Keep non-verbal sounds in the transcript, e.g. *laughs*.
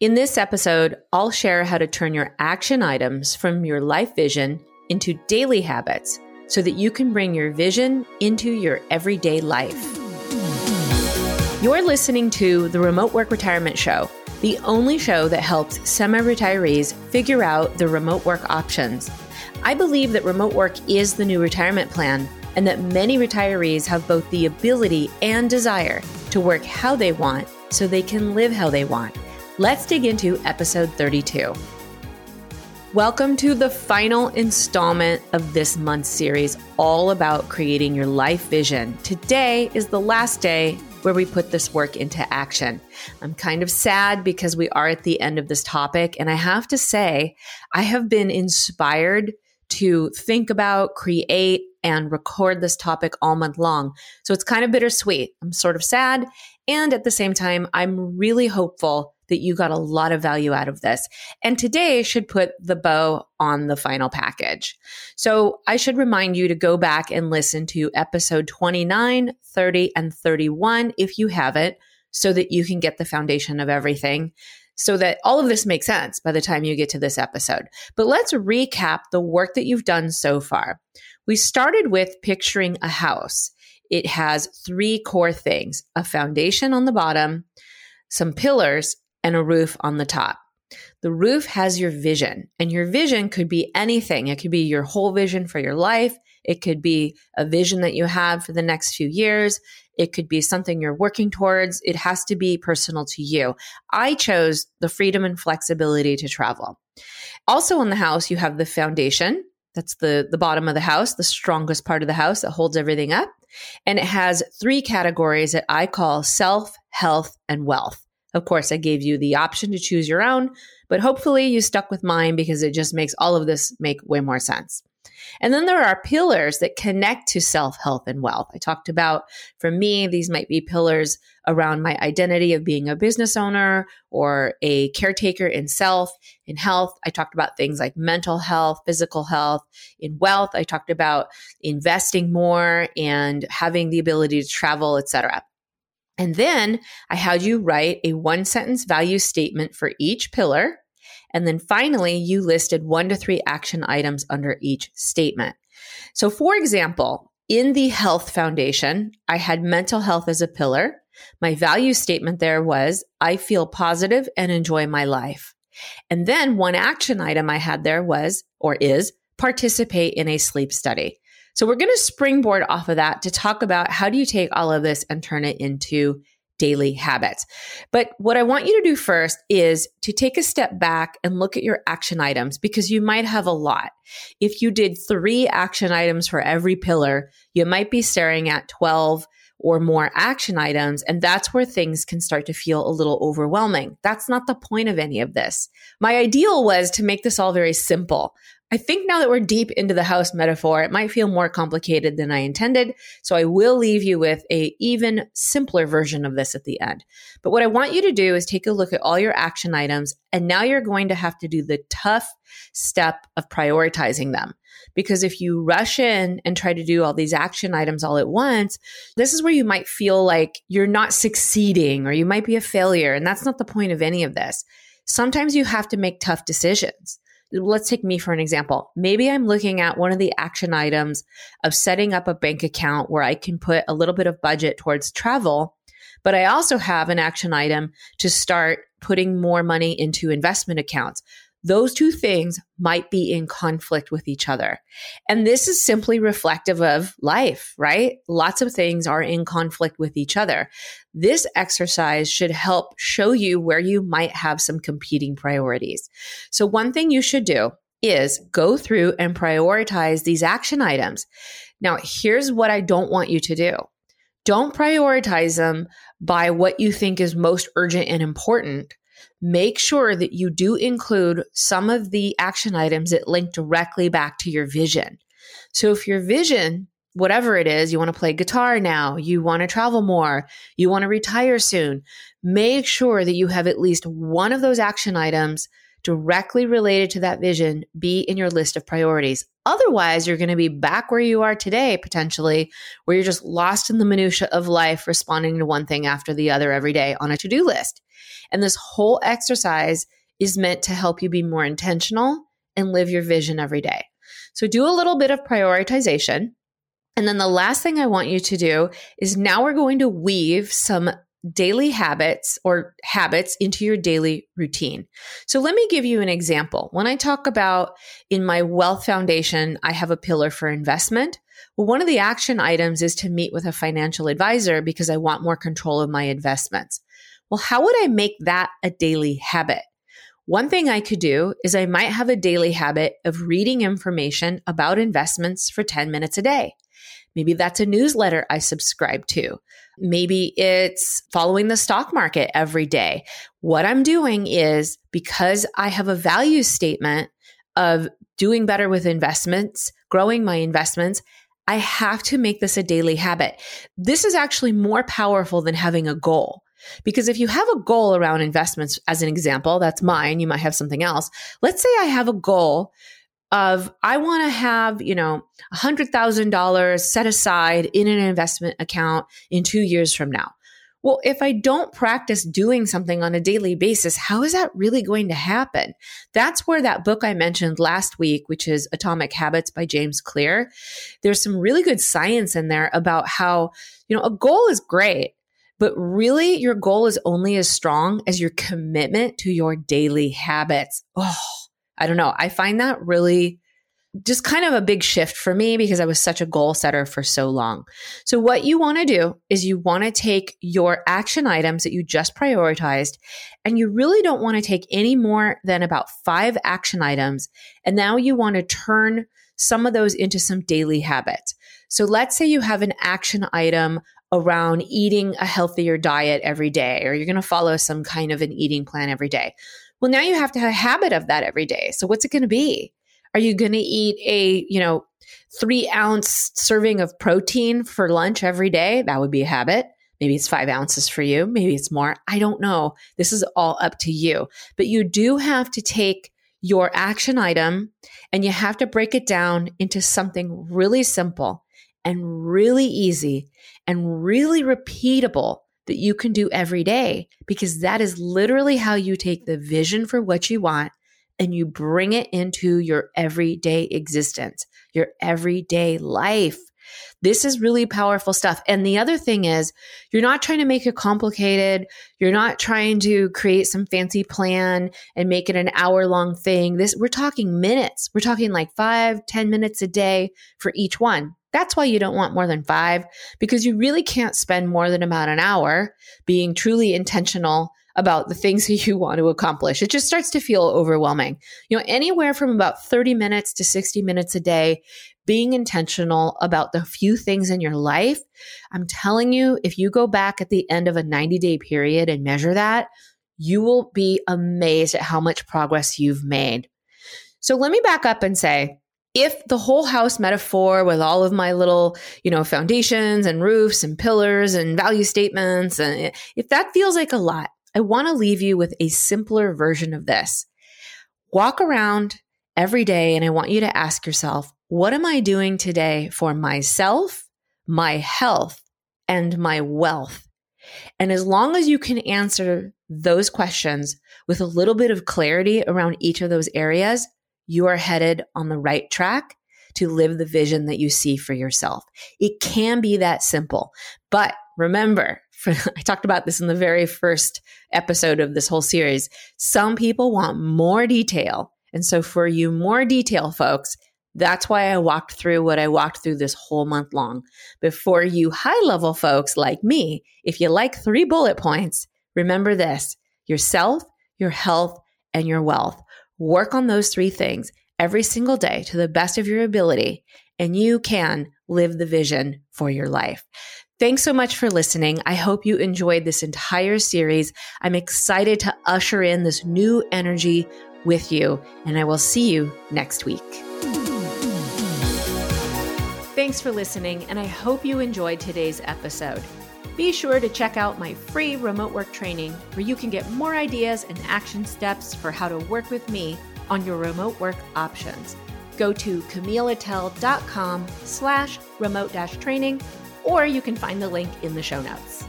In this episode, I'll share how to turn your action items from your life vision into daily habits so that you can bring your vision into your everyday life. You're listening to the Remote Work Retirement Show, the only show that helps semi retirees figure out the remote work options. I believe that remote work is the new retirement plan and that many retirees have both the ability and desire to work how they want so they can live how they want. Let's dig into episode 32. Welcome to the final installment of this month's series, all about creating your life vision. Today is the last day where we put this work into action. I'm kind of sad because we are at the end of this topic. And I have to say, I have been inspired to think about, create, and record this topic all month long. So it's kind of bittersweet. I'm sort of sad. And at the same time, I'm really hopeful that you got a lot of value out of this. And today should put the bow on the final package. So I should remind you to go back and listen to episode 29, 30, and 31 if you haven't, so that you can get the foundation of everything so that all of this makes sense by the time you get to this episode. But let's recap the work that you've done so far. We started with picturing a house. It has three core things a foundation on the bottom, some pillars, and a roof on the top. The roof has your vision, and your vision could be anything. It could be your whole vision for your life. It could be a vision that you have for the next few years. It could be something you're working towards. It has to be personal to you. I chose the freedom and flexibility to travel. Also in the house, you have the foundation. That's the, the bottom of the house, the strongest part of the house that holds everything up. And it has three categories that I call self, health, and wealth. Of course, I gave you the option to choose your own, but hopefully you stuck with mine because it just makes all of this make way more sense. And then there are pillars that connect to self, health, and wealth. I talked about, for me, these might be pillars around my identity of being a business owner or a caretaker in self. In health, I talked about things like mental health, physical health. In wealth, I talked about investing more and having the ability to travel, etc. And then I had you write a one sentence value statement for each pillar and then finally, you listed one to three action items under each statement. So, for example, in the health foundation, I had mental health as a pillar. My value statement there was I feel positive and enjoy my life. And then one action item I had there was or is participate in a sleep study. So we're going to springboard off of that to talk about how do you take all of this and turn it into daily habits. But what I want you to do first is to take a step back and look at your action items because you might have a lot. If you did three action items for every pillar, you might be staring at 12 or more action items. And that's where things can start to feel a little overwhelming. That's not the point of any of this. My ideal was to make this all very simple. I think now that we're deep into the house metaphor, it might feel more complicated than I intended. So I will leave you with a even simpler version of this at the end. But what I want you to do is take a look at all your action items. And now you're going to have to do the tough step of prioritizing them. Because if you rush in and try to do all these action items all at once, this is where you might feel like you're not succeeding or you might be a failure. And that's not the point of any of this. Sometimes you have to make tough decisions let's take me for an example. Maybe I'm looking at one of the action items of setting up a bank account where I can put a little bit of budget towards travel, but I also have an action item to start putting more money into investment accounts those two things might be in conflict with each other. And this is simply reflective of life, right? Lots of things are in conflict with each other. This exercise should help show you where you might have some competing priorities. So, one thing you should do is go through and prioritize these action items. Now, here's what I don't want you to do. Don't prioritize them by what you think is most urgent and important make sure that you do include some of the action items that link directly back to your vision. So if your vision, whatever it is, you want to play guitar now, you want to travel more, you want to retire soon, make sure that you have at least one of those action items directly related to that vision be in your list of priorities. Otherwise, you're going to be back where you are today, potentially, where you're just lost in the minutia of life, responding to one thing after the other every day on a to do list. And this whole exercise is meant to help you be more intentional and live your vision every day. So do a little bit of prioritization. And then the last thing I want you to do is now we're going to weave some daily habits or habits into your daily routine. So let me give you an example. When I talk about in my wealth foundation, I have a pillar for investment. Well, one of the action items is to meet with a financial advisor because I want more control of my investments. Well, how would I make that a daily habit? One thing I could do is I might have a daily habit of reading information about investments for 10 minutes a day. Maybe that's a newsletter I subscribe to. Maybe it's following the stock market every day. What I'm doing is because I have a value statement of doing better with investments, growing my investments, I have to make this a daily habit. This is actually more powerful than having a goal. Because if you have a goal around investments, as an example, that's mine, you might have something else. Let's say I have a goal of I want to have, you know, $100,000 set aside in an investment account in 2 years from now. Well, if I don't practice doing something on a daily basis, how is that really going to happen? That's where that book I mentioned last week, which is Atomic Habits by James Clear, there's some really good science in there about how, you know, a goal is great, but really your goal is only as strong as your commitment to your daily habits. Oh, I don't know. I find that really just kind of a big shift for me because I was such a goal setter for so long. So, what you want to do is you want to take your action items that you just prioritized, and you really don't want to take any more than about five action items. And now you want to turn some of those into some daily habits. So, let's say you have an action item around eating a healthier diet every day, or you're going to follow some kind of an eating plan every day. Well, now you have to have a habit of that every day. So what's it going to be? Are you going to eat a, you know, three ounce serving of protein for lunch every day? That would be a habit. Maybe it's five ounces for you. Maybe it's more. I don't know. This is all up to you. But you do have to take your action item and you have to break it down into something really simple and really easy and really repeatable that you can do every day because that is literally how you take the vision for what you want and you bring it into your everyday existence, your everyday life. This is really powerful stuff. And the other thing is, you're not trying to make it complicated. You're not trying to create some fancy plan and make it an hour long thing. This, we're talking minutes. We're talking like five, ten minutes a day for each one. That's why you don't want more than five, because you really can't spend more than about an hour being truly intentional about the things *laughs* that you want to accomplish. It just starts to feel overwhelming. You know, anywhere from about 30 minutes to 60 minutes a day, being intentional about the few things in your life. I'm telling you, if you go back at the end of a 90 day period and measure that, you will be amazed at how much progress you've made. So let me back up and say, if the whole house metaphor with all of my little, you know, foundations and roofs and pillars and value statements, and if that feels like a lot, I want to leave you with a simpler version of this. Walk around every day and I want you to ask yourself, what am I doing today for myself, my health, and my wealth? And as long as you can answer those questions with a little bit of clarity around each of those areas, you are headed on the right track to live the vision that you see for yourself. It can be that simple. But remember, for, *laughs* I talked about this in the very first episode of this whole series. Some people want more detail. And so for you more detail folks, that's why I walked through what I walked through this whole month long. Before you high level folks like me, if you like three bullet points, remember this yourself, your health, and your wealth. Work on those three things every single day to the best of your ability, and you can live the vision for your life. Thanks so much for listening. I hope you enjoyed this entire series. I'm excited to usher in this new energy with you, and I will see you next week. Thanks for listening, and I hope you enjoyed today's episode. Be sure to check out my free remote work training where you can get more ideas and action steps for how to work with me on your remote work options. go to camilleattell.com slash remote training, or you can find the link in the show notes.